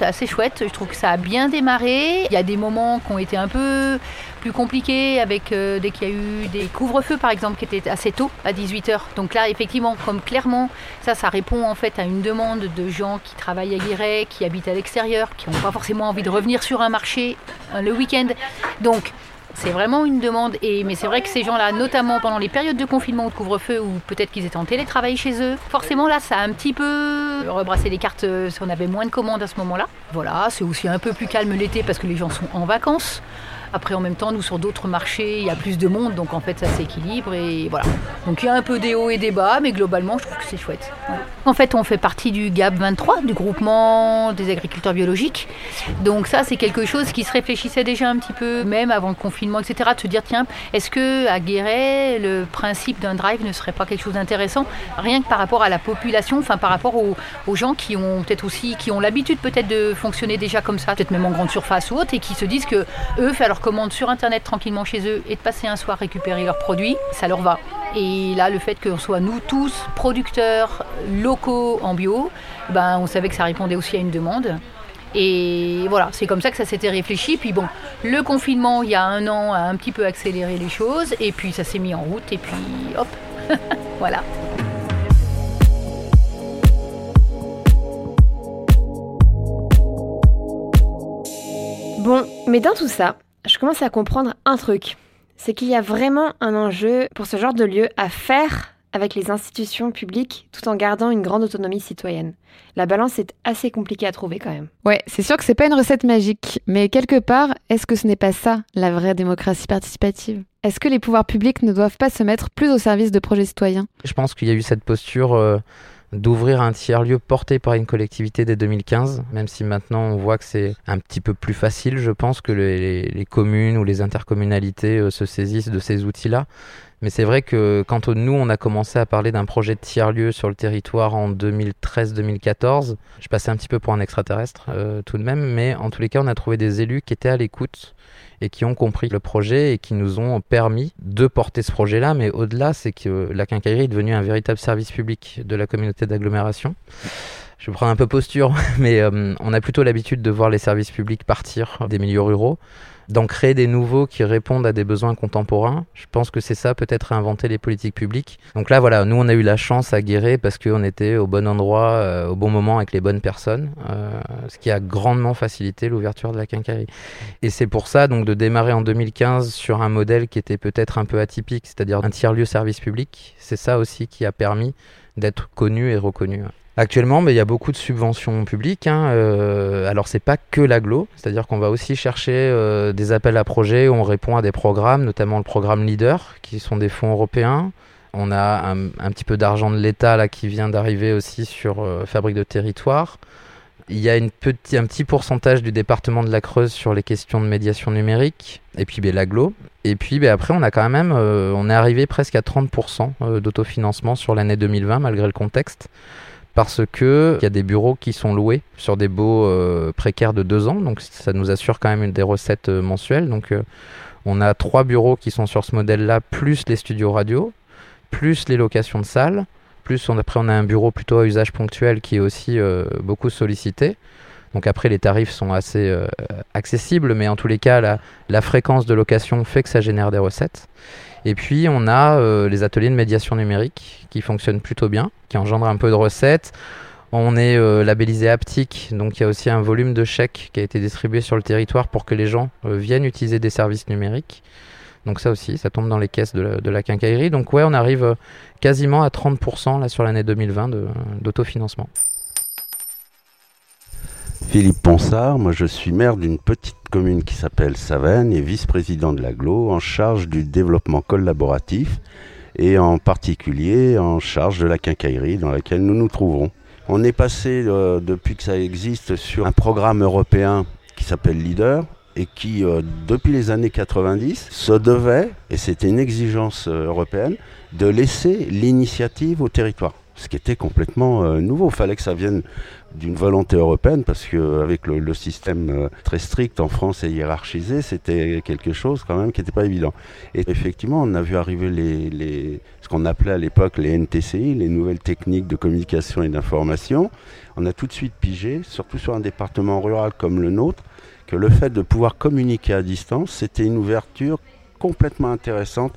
c'est assez chouette. Je trouve que ça a bien démarré. Il y a des moments qui ont été un peu plus compliqués avec euh, dès qu'il y a eu des couvre-feux par exemple qui étaient assez tôt à 18h. Donc là effectivement comme clairement ça ça répond en fait à une demande de gens qui travaillent à Guéret, qui habitent à l'extérieur, qui n'ont pas forcément envie de revenir sur un marché euh, le week-end. Donc C'est vraiment une demande. Et, mais c'est vrai que ces gens-là, notamment pendant les périodes de confinement ou de couvre-feu, ou peut-être qu'ils étaient en télétravail chez eux, forcément là, ça a un petit peu rebrassé les cartes euh, si on avait moins de commandes à ce moment-là. Voilà, c'est aussi un peu plus calme l'été parce que les gens sont en vacances. Après, en même temps, nous, sur d'autres marchés, il y a plus de monde, donc en fait, ça s'équilibre et voilà. Donc il y a un peu des hauts et des bas, mais globalement, je trouve que c'est chouette. En fait, on fait partie du GAP 23, du groupement des agriculteurs biologiques. Donc ça, c'est quelque chose qui se réfléchissait déjà un petit peu, même avant le confinement, etc., de se dire, tiens, est-ce que à Guéret, le principe d'un drive ne serait pas quelque chose d'intéressant, rien que par rapport à la population, enfin par rapport aux, aux gens qui ont peut-être aussi, qui ont l'habitude peut-être de fonctionner déjà comme ça, peut-être même en grande surface ou autre, et qui se disent que eux, faire leur commande sur internet tranquillement chez eux et de passer un soir récupérer leurs produits, ça leur va. Et là, le fait qu'on soit nous tous producteurs locaux en bio, ben, on savait que ça répondait aussi à une demande. Et voilà, c'est comme ça que ça s'était réfléchi. Puis bon, le confinement, il y a un an, a un petit peu accéléré les choses. Et puis ça s'est mis en route. Et puis hop, voilà. Bon, mais dans tout ça, je commence à comprendre un truc. C'est qu'il y a vraiment un enjeu pour ce genre de lieu à faire avec les institutions publiques tout en gardant une grande autonomie citoyenne. La balance est assez compliquée à trouver quand même. Ouais, c'est sûr que c'est pas une recette magique, mais quelque part, est-ce que ce n'est pas ça la vraie démocratie participative? Est-ce que les pouvoirs publics ne doivent pas se mettre plus au service de projets citoyens? Je pense qu'il y a eu cette posture euh, d'ouvrir un tiers-lieu porté par une collectivité dès 2015, même si maintenant on voit que c'est un petit peu plus facile, je pense, que les, communes ou les intercommunalités euh, se saisissent de ces outils-là. Mais c'est vrai que quand nous, on a commencé à parler d'un projet de tiers-lieu sur le territoire en 2013-2014, je passais un petit peu pour un extraterrestre euh, tout de même, mais en tous les cas, on a trouvé des élus qui étaient à l'écoute et qui ont compris le projet et qui nous ont permis de porter ce projet-là. Mais au-delà, c'est que la quincaillerie est devenue un véritable service public de la communauté d'agglomération. Je prends un peu posture, mais euh, on a plutôt l'habitude de voir les services publics partir des milieux ruraux d'en créer des nouveaux qui répondent à des besoins contemporains. Je pense que c'est ça, peut-être réinventer les politiques publiques. Donc là, voilà, nous, on a eu la chance à Guéret parce qu'on était au bon endroit, euh, au bon moment avec les bonnes personnes, euh, ce qui a grandement facilité l'ouverture de la quincaillerie. Et c'est pour ça, donc, de démarrer en 2015 sur un modèle qui était peut-être un peu atypique, c'est-à-dire un tiers-lieu service public. C'est ça aussi qui a permis d'être connu et reconnu. Actuellement, mais il y a beaucoup de subventions publiques. Hein, euh, alors, c'est pas que l'aglo, c'est-à-dire qu'on va aussi chercher euh, des appels à projets où on répond à des programmes, notamment le programme Leader, qui sont des fonds européens. On a un, petit peu d'argent de l'État là qui vient d'arriver aussi sur euh, Fabrique de territoire. Il y a un petit pourcentage du département de la Creuse sur les questions de médiation numérique, et puis ben, l'aglo. Et puis ben, après, on a quand même, euh, on est arrivé presque à 30% euh, d'autofinancement sur l'année 2020, malgré le contexte parce que il y a des bureaux qui sont loués sur des baux euh, précaires de deux ans, donc ça nous assure quand même des recettes euh, mensuelles. Donc euh, on a trois bureaux qui sont sur ce modèle-là, plus les studios radio, plus les locations de salles, plus on, après on a un bureau plutôt à usage ponctuel qui est aussi beaucoup sollicité. Donc après les tarifs sont assez euh, accessibles, mais en tous les cas la, fréquence de location fait que ça génère des recettes. Et puis on a euh, les ateliers de médiation numérique qui fonctionnent plutôt bien, qui engendrent un peu de recettes. On est euh, labellisé Aptic, donc il y a aussi un volume de chèques qui a été distribué sur le territoire pour que les gens viennent utiliser des services numériques. Donc ça aussi, ça tombe dans les caisses de la, quincaillerie. Donc ouais, on arrive quasiment à 30% là sur l'année 2020 de- d'autofinancement. Philippe Ponsard, moi je suis maire d'une petite commune qui s'appelle Savenne et vice-président de l'aglo en charge du développement collaboratif et en particulier en charge de la quincaillerie dans laquelle nous nous trouvons. On est passé euh, depuis que ça existe sur un programme européen qui s'appelle Leader et qui euh, depuis les années 90 se devait, et c'était une exigence euh, européenne, de laisser l'initiative au territoire. Ce qui était complètement nouveau. Il fallait que ça vienne d'une volonté européenne parce que avec le, le système euh, très strict en France et hiérarchisé, c'était quelque chose quand même qui n'était pas évident. Et effectivement, on a vu arriver ce qu'on appelait à l'époque les NTCI, les nouvelles techniques de communication et d'information. On a tout de suite pigé, surtout sur un département rural comme le nôtre, que le fait de pouvoir communiquer à distance, c'était une ouverture complètement intéressante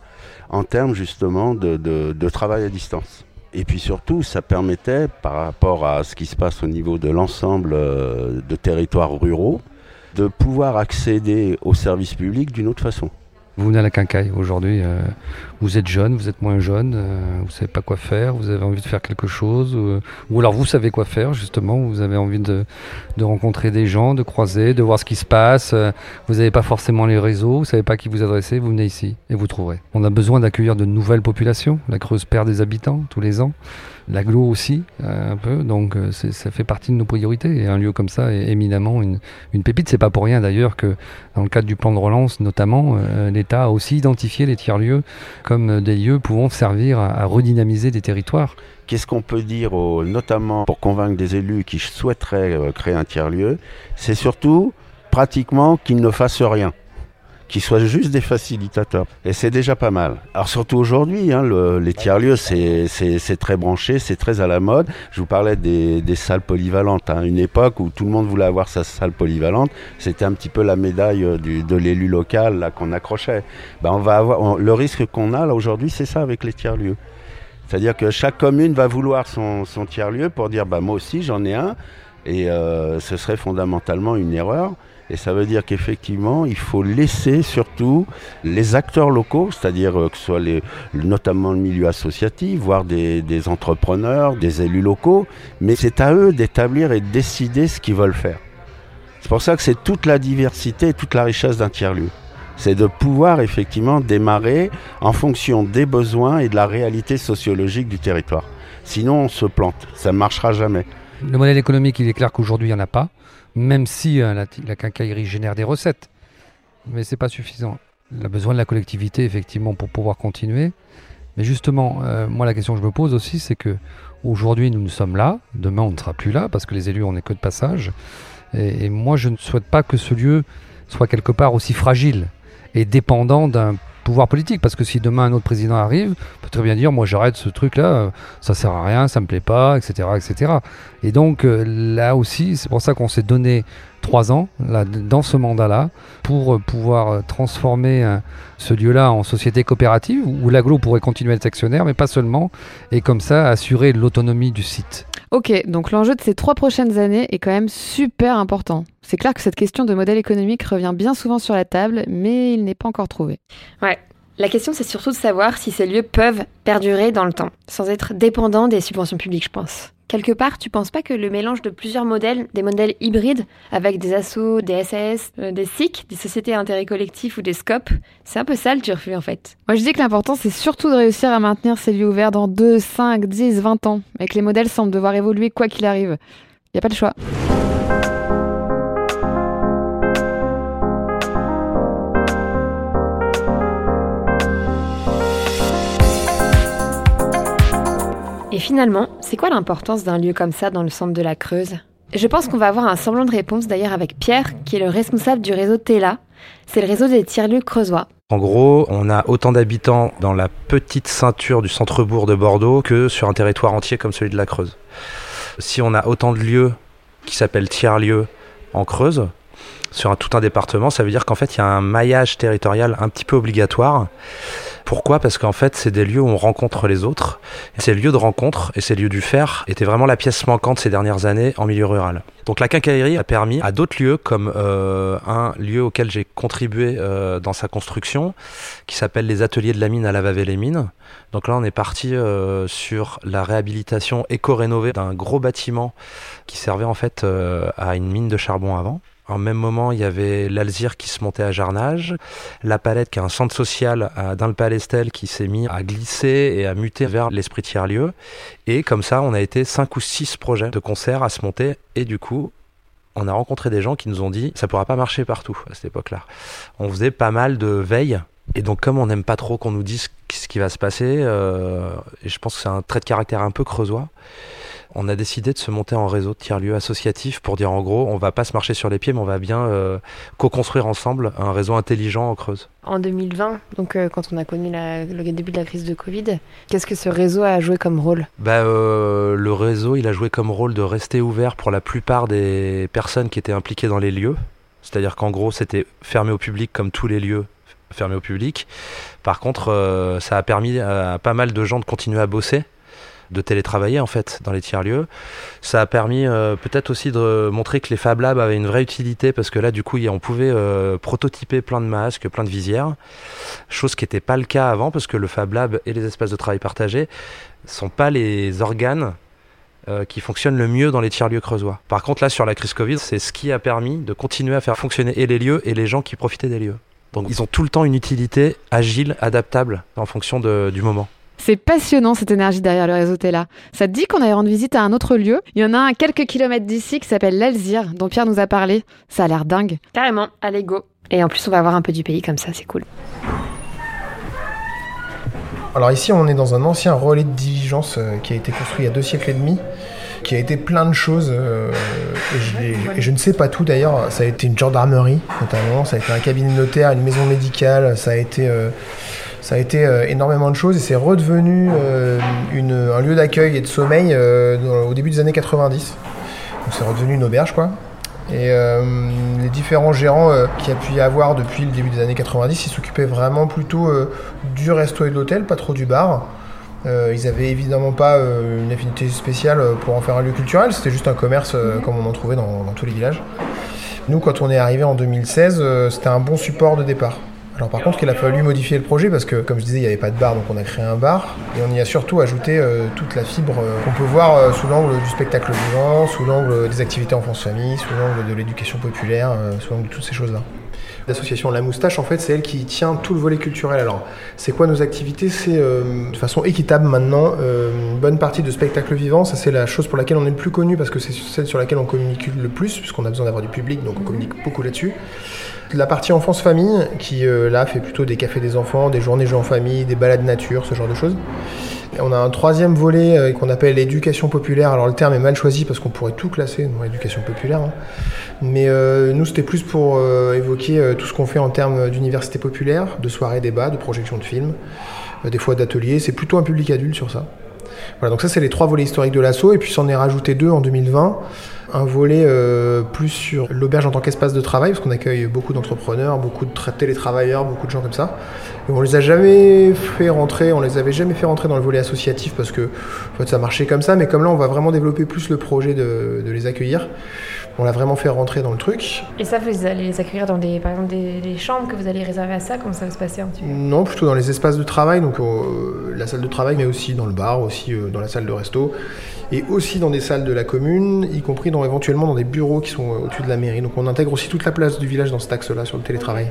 en termes justement de travail à distance. Et puis surtout, ça permettait, par rapport à ce qui se passe au niveau de l'ensemble euh, de territoires ruraux, de pouvoir accéder aux services publics d'une autre façon. Vous venez à la quincaille aujourd'hui, euh, vous êtes jeune, vous êtes moins jeune, euh, vous savez pas quoi faire, vous avez envie de faire quelque chose, ou, alors vous savez quoi faire justement, vous avez envie de, rencontrer des gens, de croiser, de voir ce qui se passe, euh, vous n'avez pas forcément les réseaux, vous savez pas qui vous adresser, vous venez ici et vous trouverez. On a besoin d'accueillir de nouvelles populations, la Creuse perd des habitants tous les ans, l'aglo aussi euh, un peu, donc euh, ça fait partie de nos priorités et un lieu comme ça est éminemment une, une pépite. C'est pas pour rien d'ailleurs que dans le cadre du plan de relance notamment, l'État a aussi identifié les tiers-lieux comme des lieux pouvant servir à, à redynamiser des territoires. Qu'est-ce qu'on peut dire, aux- notamment pour convaincre des élus qui souhaiteraient euh, créer un tiers-lieu C'est surtout pratiquement qu'ils ne fassent rien, qu'ils soient juste des facilitateurs. Et c'est déjà pas mal. Alors surtout aujourd'hui, hein, le- les tiers-lieux, c'est très branché, c'est très à la mode. Je vous parlais des, salles polyvalentes. hein. Une époque où tout le monde voulait avoir sa salle polyvalente, c'était un petit peu la médaille euh, de l'élu local qu'on accrochait. Ben, on va avoir, le risque qu'on a là aujourd'hui, c'est ça avec les tiers-lieux. C'est-à-dire que chaque commune va vouloir son, son tiers-lieu pour dire bah, moi aussi j'en ai un, et euh, ce serait fondamentalement une erreur. Et ça veut dire qu'effectivement, il faut laisser surtout les acteurs locaux, c'est-à-dire euh, que ce soit les, notamment le milieu associatif, voire des, des entrepreneurs, des élus locaux, mais c'est à eux d'établir et de décider ce qu'ils veulent faire. C'est pour ça que c'est toute la diversité et toute la richesse d'un tiers-lieu. C'est de pouvoir effectivement démarrer en fonction des besoins et de la réalité sociologique du territoire. Sinon, on se plante. Ça ne marchera jamais. Le modèle économique, il est clair qu'aujourd'hui, il n'y en a pas, même si euh, la, quincaillerie génère des recettes. Mais c'est pas suffisant. Il a besoin de la collectivité, effectivement, pour pouvoir continuer. Mais justement, euh, moi, la question que je me pose aussi, c'est que aujourd'hui, nous, nous sommes là. Demain, on ne sera plus là, parce que les élus, on n'est que de passage. Et moi, je ne souhaite pas que ce lieu soit quelque part aussi fragile et dépendant d'un pouvoir politique. Parce que si demain un autre président arrive, peut très bien dire moi j'arrête ce truc-là, euh, ça sert à rien, ça me plaît pas, etc. etc. Et donc euh, là aussi, c'est pour ça qu'on s'est donné trois ans dans ce mandat-là pour euh, pouvoir transformer ce lieu-là en société coopérative où l'aglo pourrait continuer à être actionnaire, mais pas seulement, et comme ça assurer l'autonomie du site. Ok, donc l'enjeu de ces trois prochaines années est quand même super important. C'est clair que cette question de modèle économique revient bien souvent sur la table, mais il n'est pas encore trouvé. Ouais. La question, c'est surtout de savoir si ces lieux peuvent perdurer dans le temps, sans être dépendants des subventions publiques, je pense. Quelque part, tu penses pas que le mélange de plusieurs modèles, des modèles hybrides, avec des assos, des SAS, euh, des SIC, des sociétés à intérêt collectif ou des SCOP, c'est un peu ça le turfu en fait. Moi je dis que l'important c'est surtout de réussir à maintenir ces lieux ouverts dans 2, 5, 10, 20 ans, et que les modèles semblent devoir évoluer quoi qu'il arrive. Y a pas le choix. Et finalement, c'est quoi l'importance d'un lieu comme ça dans le centre de la Creuse? Je pense qu'on va avoir un semblant de réponse d'ailleurs avec Pierre, qui est le responsable du réseau TELA. C'est le réseau des tiers-lieux creusois. En gros, on a autant d'habitants dans la petite ceinture du centre-bourg de Bordeaux que sur un territoire entier comme celui de la Creuse. Si on a autant de lieux qui s'appellent tiers-lieux en Creuse, sur tout un département, ça veut dire qu'en fait, il y a un maillage territorial un petit peu obligatoire. Pourquoi? Parce qu'en fait, c'est des lieux où on rencontre les autres. Ces lieux de rencontre et ces lieux du faire étaient vraiment la pièce manquante ces dernières années en milieu rural. Donc la quincaillerie a permis à d'autres lieux, comme euh, un lieu auquel j'ai contribué euh, dans sa construction, qui s'appelle les ateliers de la mine à Lavavé-les-Mines. Donc là, on est parti euh, sur la réhabilitation éco-rénovée d'un gros bâtiment qui servait en fait à une mine de charbon avant. En même moment, il y avait l'Alzire qui se montait à Jarnage, la Palette qui est un centre social à dans le Palestel qui s'est mis à glisser et à muter vers l'esprit tiers-lieu. Et comme ça, on a été cinq ou six projets de concerts à se monter. Et du coup, on a rencontré des gens qui nous ont dit ça pourra pas marcher partout à cette époque-là. On faisait pas mal de veille. Et donc, comme on n'aime pas trop qu'on nous dise ce qui va se passer, euh, et je pense que c'est un trait de caractère un peu creusois, on a décidé de se monter en réseau de tiers-lieux associatifs pour dire en gros, on va pas se marcher sur les pieds, mais on va bien euh, co-construire ensemble un réseau intelligent en Creuse. En 2020, donc euh, quand on a connu la- le début de la crise de Covid, qu'est-ce que ce réseau a joué comme rôle? Bah, le réseau, il a joué comme rôle de rester ouvert pour la plupart des personnes qui étaient impliquées dans les lieux. C'est-à-dire qu'en gros, c'était fermé au public comme tous les lieux fermés au public. Par contre, euh, ça a permis à pas mal de gens de continuer à bosser. de télétravailler en fait dans les tiers-lieux. Ça a permis euh, peut-être aussi de montrer que les Fab Labs avaient une vraie utilité parce que là du coup on pouvait euh, prototyper plein de masques, plein de visières, chose qui n'était pas le cas avant parce que le Fab Lab et les espaces de travail partagés sont pas les organes qui fonctionnent le mieux dans les tiers-lieux creusois. Par contre là sur la crise Covid, c'est ce qui a permis de continuer à faire fonctionner et les lieux et les gens qui profitaient des lieux. Donc ils ont tout le temps une utilité agile, adaptable en fonction de, du moment. C'est passionnant cette énergie derrière le réseau Tela. Ça te dit qu'on aille rendre visite à un autre lieu? Il y en a un à quelques kilomètres d'ici qui s'appelle l'Elzire, dont Pierre nous a parlé. Ça a l'air dingue. Carrément, allez go. Et en plus, on va voir un peu du pays comme ça, c'est cool. Alors ici, on est dans un ancien relais de diligence euh, qui a été construit il y a deux siècles et demi, qui a été plein de choses, euh, et, je, et, je, ne sais pas tout d'ailleurs. Ça a été une gendarmerie, notamment, ça a été un cabinet notaire, une maison médicale, ça a été... Euh, ça a été euh, énormément de choses et c'est redevenu une, un lieu d'accueil et de sommeil dans, au début des années 90. Donc c'est redevenu une auberge quoi. Et les différents gérants qu'il y a pu y avoir depuis le début des années 90, ils s'occupaient vraiment plutôt du resto et de l'hôtel, pas trop du bar. Ils avaient évidemment pas une affinité spéciale pour en faire un lieu culturel, c'était juste un commerce comme on en trouvait dans, dans, tous les villages. Nous, quand on est arrivé en 2016, c'était un bon support de départ. Alors par contre, il a fallu modifier le projet parce que, comme je disais, il n'y avait pas de bar, donc on a créé un bar et on y a surtout ajouté euh, toute la fibre euh, qu'on peut voir euh, sous l'angle du spectacle vivant, sous l'angle des activités enfance-famille, sous l'angle de l'éducation populaire, sous l'angle de toutes ces choses-là. L'association La Moustache, en fait, c'est elle qui tient tout le volet culturel. Alors, c'est quoi nos activités? C'est de façon équitable maintenant une bonne partie de spectacle vivant. Ça, c'est la chose pour laquelle on est le plus connu parce que c'est celle sur laquelle on communique le plus, puisqu'on a besoin d'avoir du public, donc on communique beaucoup là-dessus la partie enfance-famille, qui euh, là fait plutôt des cafés des enfants, des journées jeux en famille, des balades nature, ce genre de choses. On a un troisième volet euh, qu'on appelle l'éducation populaire. Alors le terme est mal choisi parce qu'on pourrait tout classer dans l'éducation populaire. Hein. Mais euh, nous, c'était plus pour évoquer tout ce qu'on fait en termes d'université populaire, de soirées débat, de projections de films, des fois d'ateliers. C'est plutôt un public adulte sur ça. Voilà, donc ça c'est les trois volets historiques de l'assaut, et puis s'en est rajouté deux en 2020 un volet euh, plus sur l'auberge en tant qu'espace de travail, parce qu'on accueille beaucoup d'entrepreneurs, beaucoup de télétravailleurs, beaucoup de gens comme ça. Et on les a jamais fait rentrer, on les avait jamais fait rentrer dans le volet associatif parce que en fait, ça marchait comme ça, mais comme là on va vraiment développer plus le projet de, de les accueillir. On l'a vraiment fait rentrer dans le truc. Et ça, vous allez les accueillir dans des, par exemple, des, chambres que vous allez réserver à ça? Comment ça va se passer un petit peu? Non, plutôt dans les espaces de travail, donc euh, la salle de travail, mais aussi dans le bar, aussi euh, dans la salle de resto et aussi dans des salles de la commune, y compris dans, éventuellement dans des bureaux qui sont au-dessus de la mairie. Donc on intègre aussi toute la place du village dans cet axe-là sur le télétravail.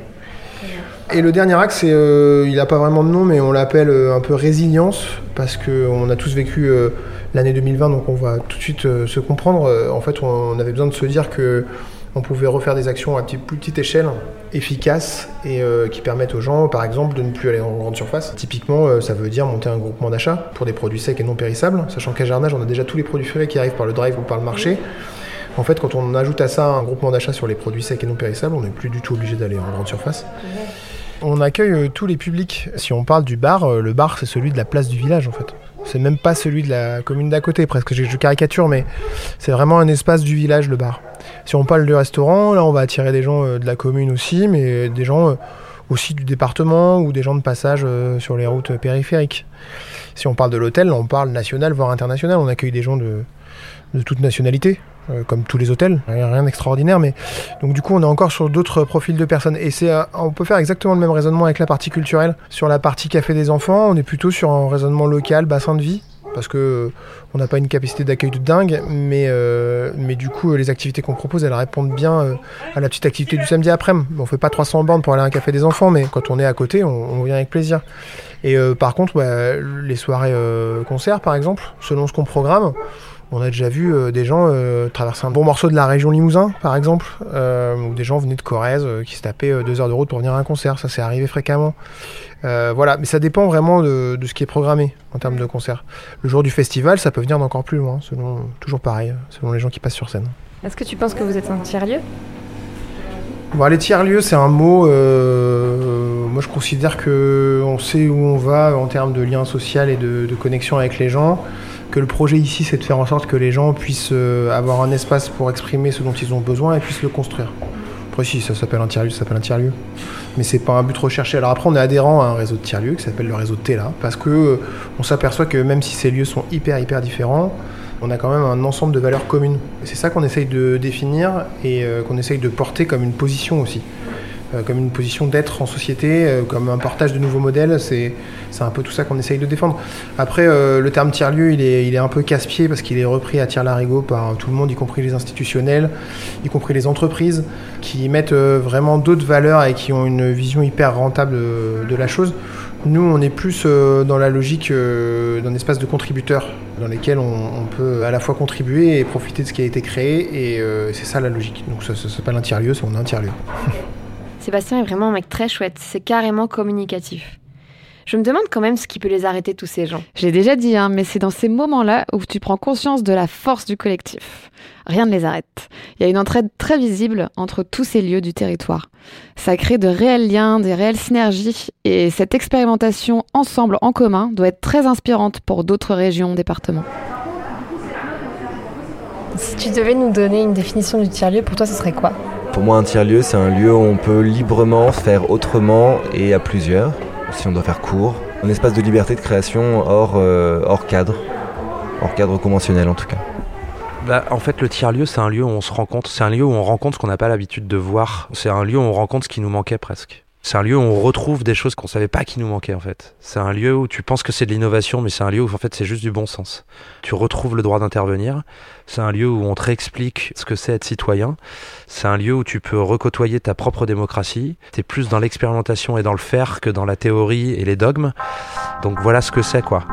Et le dernier axe, c'est, euh, il n'a pas vraiment de nom, mais on l'appelle euh, un peu résilience, parce qu'on a tous vécu euh, l'année 2020, donc on va tout de suite se comprendre. en fait, on avait besoin de se dire que on pouvait refaire des actions à plus petite échelle, efficaces et euh, qui permettent aux gens, par exemple, de ne plus aller en grande surface. Typiquement, euh, ça veut dire monter un groupement d'achat pour des produits secs et non périssables, sachant qu'à Jardinage, on a déjà tous les produits frais qui arrivent par le drive ou par le marché. En fait, quand on ajoute à ça un groupement d'achat sur les produits secs et non périssables, on n'est plus du tout obligé d'aller en grande surface. On accueille euh, tous les publics. Si on parle du bar, le bar c'est celui de la place du village en fait. C'est même pas celui de la commune d'à côté, presque. Je caricature, mais c'est vraiment un espace du village, le bar. Si on parle de restaurant, là, on va attirer des gens euh, de la commune aussi, mais des gens euh, aussi du département ou des gens de passage euh, sur les routes périphériques. Si on parle de l'hôtel, on parle national, voire international. On accueille des gens de, de toute nationalité, comme tous les hôtels. Rien d'extraordinaire, mais donc du coup, on est encore sur d'autres profils de personnes. Et c'est, on peut faire exactement le même raisonnement avec la partie culturelle. Sur la partie café des enfants, on est plutôt sur un raisonnement local, bassin de vie parce que on n'a pas une capacité d'accueil de dingue, mais, euh, mais du coup, les activités qu'on propose, elles répondent bien euh, à la petite activité du samedi après-midi. On fait pas 300 bornes pour aller à un café des enfants, mais quand on est à côté, on, vient avec plaisir. Et euh, par contre, bah, les soirées concerts, par exemple, selon ce qu'on programme, on a déjà vu des gens traverser un bon morceau de la région Limousin, par exemple, ou des gens venaient de Corrèze qui se tapaient deux heures de route pour venir à un concert. Ça, c'est arrivé fréquemment. Euh, voilà, mais ça dépend vraiment de, ce qui est programmé en termes de concert. Le jour du festival, ça peut venir d'encore plus loin, selon, toujours pareil, selon les gens qui passent sur scène. Est-ce que tu penses que vous êtes un tiers-lieu? Bon, Les tiers-lieux, c'est un mot. Euh, moi, je considère qu'on sait où on va en termes de lien social et de, connexion avec les gens. Que le projet ici, c'est de faire en sorte que les gens puissent euh, avoir un espace pour exprimer ce dont ils ont besoin et puissent le construire. Après, si ça s'appelle un tiers-lieu, ça s'appelle un tiers-lieu. Mais c'est pas un but recherché. Alors après, on est adhérent à un réseau de tiers-lieux qui s'appelle le réseau TELA, parce que euh, on s'aperçoit que même si ces lieux sont hyper, hyper différents, on a quand même un ensemble de valeurs communes. C'est ça qu'on essaye de définir et euh, qu'on essaye de porter comme une position aussi. Euh, comme une position d'être en société, euh, comme un partage de nouveaux modèles, c'est un peu tout ça qu'on essaye de défendre. Après, euh, le terme tiers-lieu, il est, il est un peu casse-pied parce qu'il est repris à tire-larigot par tout le monde, y compris les institutionnels, y compris les entreprises, qui mettent vraiment d'autres valeurs et qui ont une vision hyper rentable de, la chose. Nous, on est plus dans la logique d'un espace de contributeurs dans lesquels on, peut à la fois contribuer et profiter de ce qui a été créé, et c'est ça la logique. Donc ça, ça s'appelle un tiers-lieu, c'est on a un tiers-lieu. Sébastien est vraiment un mec très chouette, c'est carrément communicatif. Je me demande quand même ce qui peut les arrêter, tous ces gens. Je l'ai déjà dit, hein, mais c'est dans ces moments-là où tu prends conscience de la force du collectif. Rien ne les arrête. Il y a une entraide très visible entre tous ces lieux du territoire. Ça crée de réels liens, des réelles synergies, et cette expérimentation ensemble, en commun, doit être très inspirante pour d'autres régions, départements. Si tu devais nous donner une définition du tiers-lieu, pour toi, ce serait quoi? Pour moi, un tiers-lieu, c'est un lieu où on peut librement faire autrement et à plusieurs, si on doit faire court. Un espace de liberté de création hors, euh, hors cadre, hors cadre conventionnel en tout cas. Bah, en fait, le tiers-lieu, c'est un lieu où on se rencontre. C'est un lieu où on rencontre ce qu'on n'a pas l'habitude de voir. C'est un lieu où on rencontre ce qui nous manquait presque. C'est un lieu où on retrouve des choses qu'on savait pas qui nous manquaient en fait. C'est un lieu où tu penses que c'est de l'innovation, mais c'est un lieu où en fait c'est juste du bon sens. Tu retrouves le droit d'intervenir. C'est un lieu où on te réexplique ce que c'est être citoyen. C'est un lieu où tu peux recôtoyer ta propre démocratie. T'es plus dans l'expérimentation et dans le faire que dans la théorie et les dogmes. Donc voilà ce que c'est quoi.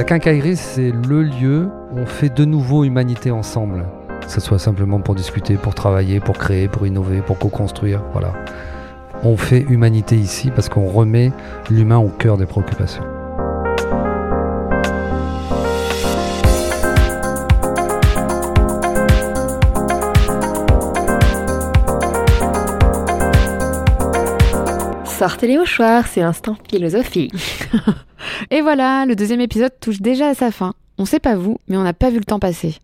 La quincaillerie, c'est le lieu où on fait de nouveau humanité ensemble. Que ce soit simplement pour discuter, pour travailler, pour créer, pour innover, pour co-construire. On fait humanité ici parce qu'on remet l'humain au cœur des préoccupations. Sortez les mouchoirs, c'est l'instant philosophie. Et voilà, le deuxième épisode touche déjà à sa fin. On sait pas vous, mais on n'a pas vu le temps passer.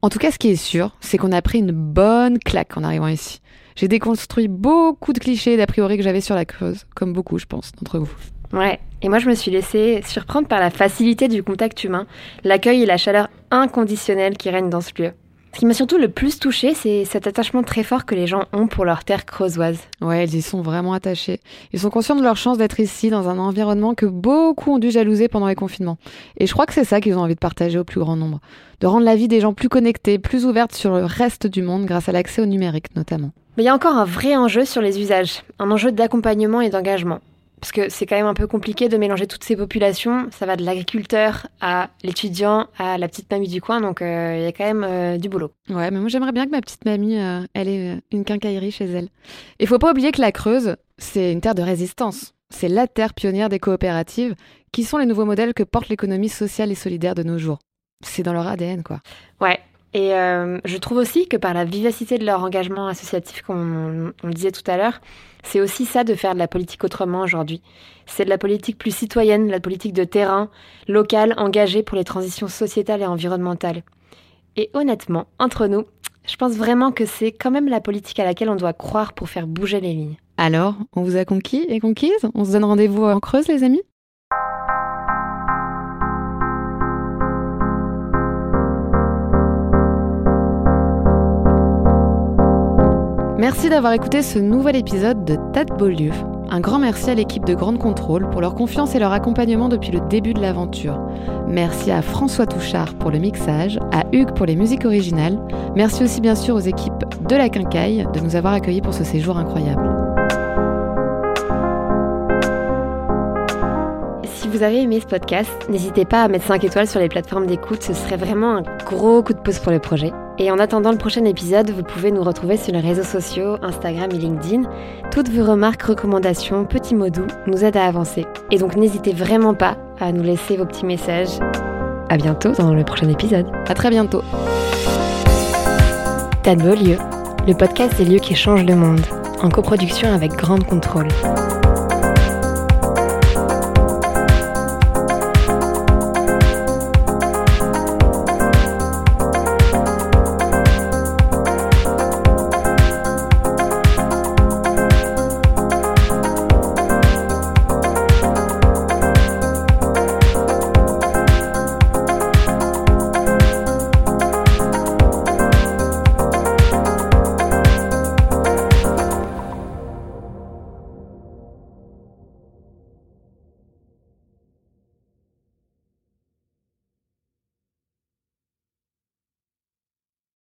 En tout cas, ce qui est sûr, c'est qu'on a pris une bonne claque en arrivant ici. J'ai déconstruit beaucoup de clichés et d'a priori que j'avais sur la Creuse, comme beaucoup, je pense, d'entre vous. Ouais, et moi je me suis laissée surprendre par la facilité du contact humain, l'accueil et la chaleur inconditionnelle qui règnent dans ce lieu. Ce qui m'a surtout le plus touchée, c'est cet attachement très fort que les gens ont pour leur terre creusoise. Ouais, ils y sont vraiment attachés. Ils sont conscients de leur chance d'être ici, dans un environnement que beaucoup ont dû jalouser pendant les confinements. Et je crois que c'est ça qu'ils ont envie de partager au plus grand nombre. De rendre la vie des gens plus connectée, plus ouverte sur le reste du monde grâce à l'accès au numérique notamment. Mais il y a encore un vrai enjeu sur les usages, un enjeu d'accompagnement et d'engagement. Parce que c'est quand même un peu compliqué de mélanger toutes ces populations. Ça va de l'agriculteur à l'étudiant à la petite mamie du coin, donc euh, il y a quand même euh, du boulot. Ouais, mais moi j'aimerais bien que ma petite mamie, euh, elle ait une quincaillerie chez elle. Et faut pas oublier que la Creuse, c'est une terre de résistance. C'est la terre pionnière des coopératives, qui sont les nouveaux modèles que porte l'économie sociale et solidaire de nos jours. C'est dans leur ADN, quoi. Ouais. Et euh, je trouve aussi que par la vivacité de leur engagement associatif, comme on, on le disait tout à l'heure, c'est aussi ça de faire de la politique autrement aujourd'hui. C'est de la politique plus citoyenne, la politique de terrain, locale, engagée pour les transitions sociétales et environnementales. Et honnêtement, entre nous, je pense vraiment que c'est quand même la politique à laquelle on doit croire pour faire bouger les lignes. Alors, on vous a conquis et conquise On se donne rendez-vous en Creuse, les amis? Merci d'avoir écouté ce nouvel épisode de de Beaulieu. Un grand merci à l'équipe de Grande Contrôle pour leur confiance et leur accompagnement depuis le début de l'aventure. Merci à François Touchard pour le mixage, à Hugues pour les musiques originales. Merci aussi bien sûr aux équipes de la Quincaille de nous avoir accueillis pour ce séjour incroyable. Si vous avez aimé ce podcast, n'hésitez pas à mettre 5 étoiles sur les plateformes d'écoute, ce serait vraiment un gros coup de pouce pour le projet. Et en attendant le prochain épisode, vous pouvez nous retrouver sur les réseaux sociaux, Instagram et LinkedIn. Toutes vos remarques, recommandations, petits mots doux nous aident à avancer. Et donc n'hésitez vraiment pas à nous laisser vos petits messages. À bientôt dans le prochain épisode. À très bientôt. Tas de beaux lieux, le podcast des lieux qui changent le monde, en coproduction avec Grande Contrôle.